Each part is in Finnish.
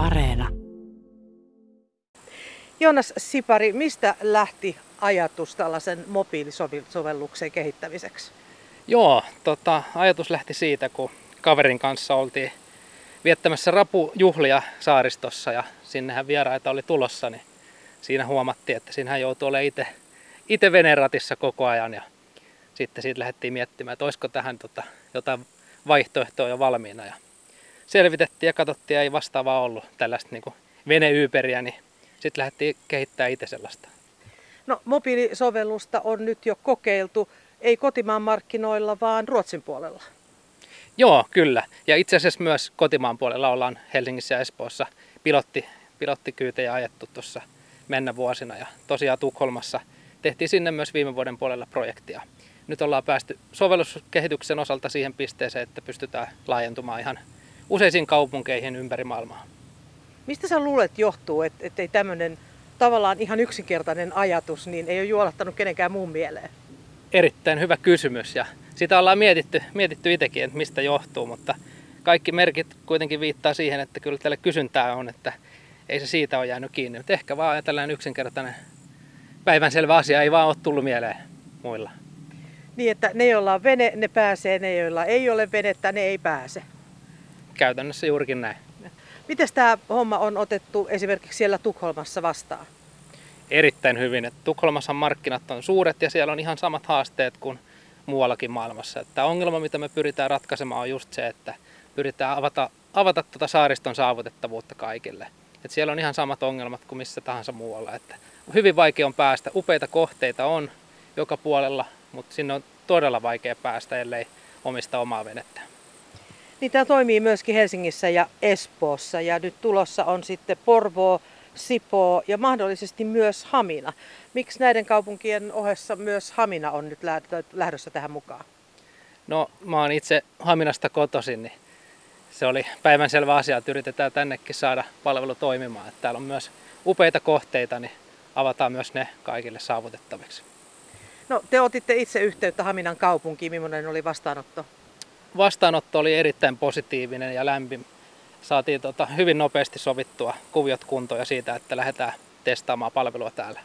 Areena. Jonas Sipari, mistä lähti ajatus tällaisen mobiilisovelluksen kehittämiseksi? Joo, tota, ajatus lähti siitä, kun kaverin kanssa oltiin viettämässä rapujuhlia saaristossa ja sinnehän vieraita oli tulossa, niin siinä huomattiin, että siinähän joutuu olemaan itse, itse veneratissa koko ajan ja sitten siitä lähdettiin miettimään, että olisiko tähän tota, jotain vaihtoehtoa jo valmiina ja selvitettiin ja katsottiin ja ei vastaavaa ollut tällaista niin veneyperiä, niin sitten lähdettiin kehittämään itse sellaista. No mobiilisovellusta on nyt jo kokeiltu, ei kotimaan markkinoilla, vaan Ruotsin puolella. Joo, kyllä. Ja itse asiassa myös kotimaan puolella ollaan Helsingissä ja Espoossa pilotti, pilottikyytejä ajettu tuossa mennä vuosina. Ja tosiaan Tukholmassa tehtiin sinne myös viime vuoden puolella projektia. Nyt ollaan päästy sovelluskehityksen osalta siihen pisteeseen, että pystytään laajentumaan ihan useisiin kaupunkeihin ympäri maailmaa. Mistä sä luulet johtuu, että ei tämmöinen tavallaan ihan yksinkertainen ajatus, niin ei ole juolattanut kenenkään muun mieleen? Erittäin hyvä kysymys ja sitä ollaan mietitty, mietitty itsekin, että mistä johtuu, mutta kaikki merkit kuitenkin viittaa siihen, että kyllä tälle kysyntää on, että ei se siitä ole jäänyt kiinni. Mutta ehkä vaan tällainen yksinkertainen päivänselvä asia ei vaan ole tullut mieleen muilla. Niin, että ne, joilla on vene, ne pääsee, ne, joilla ei ole venettä, ne ei pääse. Käytännössä juurikin näin. Miten tämä homma on otettu esimerkiksi siellä Tukholmassa vastaan? Erittäin hyvin. Että Tukholmassa markkinat on suuret ja siellä on ihan samat haasteet kuin muuallakin maailmassa. Tämä ongelma, mitä me pyritään ratkaisemaan, on just se, että pyritään avata, avata tuota saariston saavutettavuutta kaikille. Et siellä on ihan samat ongelmat kuin missä tahansa muualla. Että hyvin vaikea on päästä. Upeita kohteita on joka puolella, mutta sinne on todella vaikea päästä, ellei omista omaa venettä. Niin tämä toimii myöskin Helsingissä ja Espoossa ja nyt tulossa on sitten Porvoo, Sipoo ja mahdollisesti myös Hamina. Miksi näiden kaupunkien ohessa myös Hamina on nyt lähdössä tähän mukaan? No mä oon itse Haminasta kotoisin, niin se oli päivänselvä asia, että yritetään tännekin saada palvelu toimimaan. Että täällä on myös upeita kohteita, niin avataan myös ne kaikille saavutettaviksi. No te otitte itse yhteyttä Haminan kaupunkiin, millainen oli vastaanotto? Vastaanotto oli erittäin positiivinen ja lämmin. Saatiin tota hyvin nopeasti sovittua kuviot kuntoon ja siitä, että lähdetään testaamaan palvelua täällä.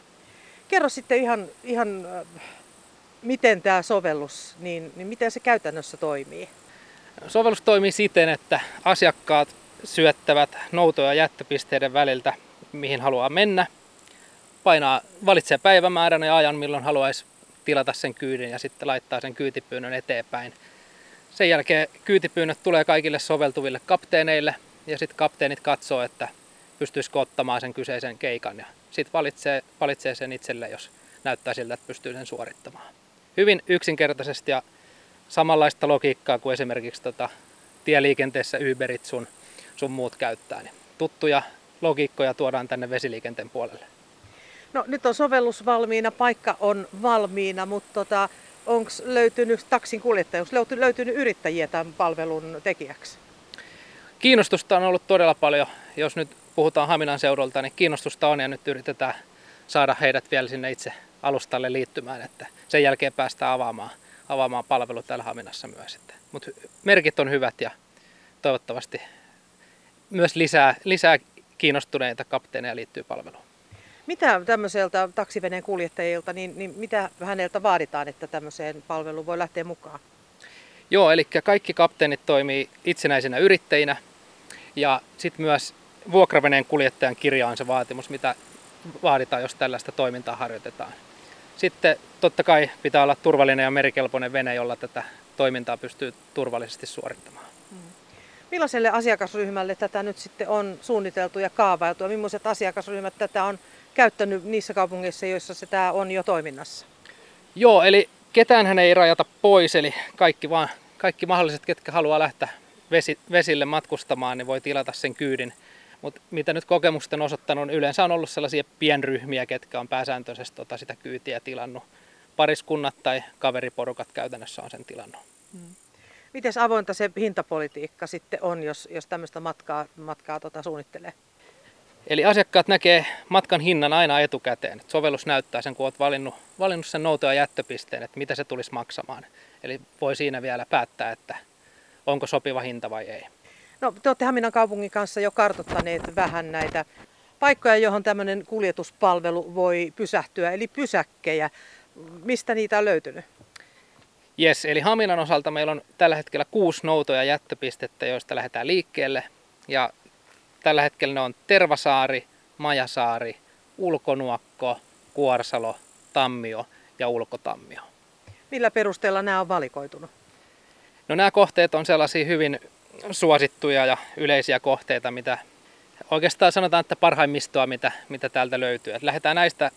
Kerro sitten ihan, ihan miten tämä sovellus, niin, niin miten se käytännössä toimii? Sovellus toimii siten, että asiakkaat syöttävät noutoja jättöpisteiden väliltä, mihin haluaa mennä. Painaa, valitsee päivämäärän ja ajan, milloin haluaisi tilata sen kyydin ja sitten laittaa sen kyytipyynnön eteenpäin. Sen jälkeen kyytipyynnöt tulee kaikille soveltuville kapteeneille ja sitten kapteenit katsoo, että pystyisikö ottamaan sen kyseisen keikan ja sitten valitsee, valitsee sen itselle, jos näyttää siltä, että pystyy sen suorittamaan. Hyvin yksinkertaisesti ja samanlaista logiikkaa kuin esimerkiksi tota, tieliikenteessä Uberit sun, sun muut käyttää. Niin tuttuja logiikkoja tuodaan tänne vesiliikenteen puolelle. No nyt on sovellus valmiina, paikka on valmiina, mutta tota, onko löytynyt taksin kuljettaja, onko löytynyt yrittäjiä tämän palvelun tekijäksi? Kiinnostusta on ollut todella paljon. Jos nyt puhutaan Haminan seudulta, niin kiinnostusta on ja nyt yritetään saada heidät vielä sinne itse alustalle liittymään, että sen jälkeen päästään avaamaan, avaamaan palvelu täällä Haminassa myös. Mutta merkit on hyvät ja toivottavasti myös lisää, lisää kiinnostuneita kapteeneja liittyy palveluun. Mitä tämmöiseltä taksiveneen kuljettajilta, niin, niin mitä häneltä vaaditaan, että tämmöiseen palveluun voi lähteä mukaan? Joo, eli kaikki kapteenit toimii itsenäisenä yrittäjinä ja sitten myös vuokraveneen kuljettajan kirja on se vaatimus, mitä vaaditaan, jos tällaista toimintaa harjoitetaan. Sitten totta kai pitää olla turvallinen ja merikelpoinen vene, jolla tätä toimintaa pystyy turvallisesti suorittamaan. Millaiselle asiakasryhmälle tätä nyt sitten on suunniteltu ja kaavailtu ja millaiset asiakasryhmät tätä on käyttänyt niissä kaupungeissa, joissa se tämä on jo toiminnassa? Joo, eli ketään hän ei rajata pois, eli kaikki, vaan, kaikki mahdolliset, ketkä haluaa lähteä vesi, vesille matkustamaan, niin voi tilata sen kyydin. Mutta mitä nyt kokemusten osoittanut, on yleensä on ollut sellaisia pienryhmiä, ketkä on pääsääntöisesti tota sitä kyytiä tilannut. Pariskunnat tai kaveriporukat käytännössä on sen tilannut. Hmm. Miten avointa se hintapolitiikka sitten on, jos, jos tämmöistä matkaa, matkaa tota suunnittelee? Eli asiakkaat näkee matkan hinnan aina etukäteen. Sovellus näyttää sen, kun olet valinnut, valinnut sen nouto- ja jättöpisteen, että mitä se tulisi maksamaan. Eli voi siinä vielä päättää, että onko sopiva hinta vai ei. No, te olette Haminan kaupungin kanssa jo kartoittaneet vähän näitä paikkoja, johon tämmöinen kuljetuspalvelu voi pysähtyä, eli pysäkkejä. Mistä niitä on löytynyt? Yes, eli Haminan osalta meillä on tällä hetkellä kuusi noutoja jättöpistettä, joista lähdetään liikkeelle. Ja tällä hetkellä ne on Tervasaari, Majasaari, Ulkonuokko, Kuorsalo, Tammio ja Ulkotammio. Millä perusteella nämä on valikoitunut? No nämä kohteet on sellaisia hyvin suosittuja ja yleisiä kohteita, mitä oikeastaan sanotaan, että parhaimmistoa, mitä, mitä täältä löytyy. Et lähdetään näistä,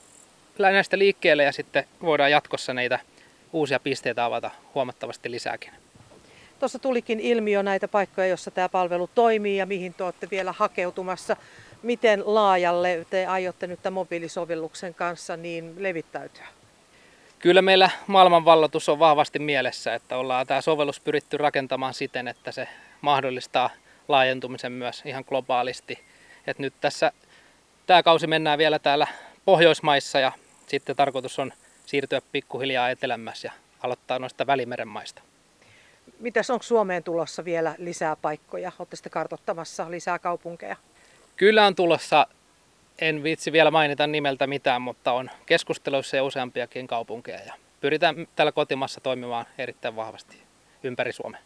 näistä liikkeelle ja sitten voidaan jatkossa niitä uusia pisteitä avata huomattavasti lisääkin. Tuossa tulikin ilmi jo näitä paikkoja, joissa tämä palvelu toimii ja mihin te olette vielä hakeutumassa. Miten laajalle te aiotte nyt tämän mobiilisovelluksen kanssa niin levittäytyä? Kyllä meillä maailmanvalloitus on vahvasti mielessä, että ollaan tämä sovellus pyritty rakentamaan siten, että se mahdollistaa laajentumisen myös ihan globaalisti. Et nyt tässä tämä kausi mennään vielä täällä Pohjoismaissa ja sitten tarkoitus on siirtyä pikkuhiljaa etelämmässä ja aloittaa noista Välimeren maista. Mitäs onko Suomeen tulossa vielä lisää paikkoja? Olette sitten kartottamassa lisää kaupunkeja? Kyllä on tulossa, en vitsi vielä mainita nimeltä mitään, mutta on keskusteluissa jo useampiakin kaupunkeja ja pyritään tällä kotimassa toimimaan erittäin vahvasti ympäri Suomea.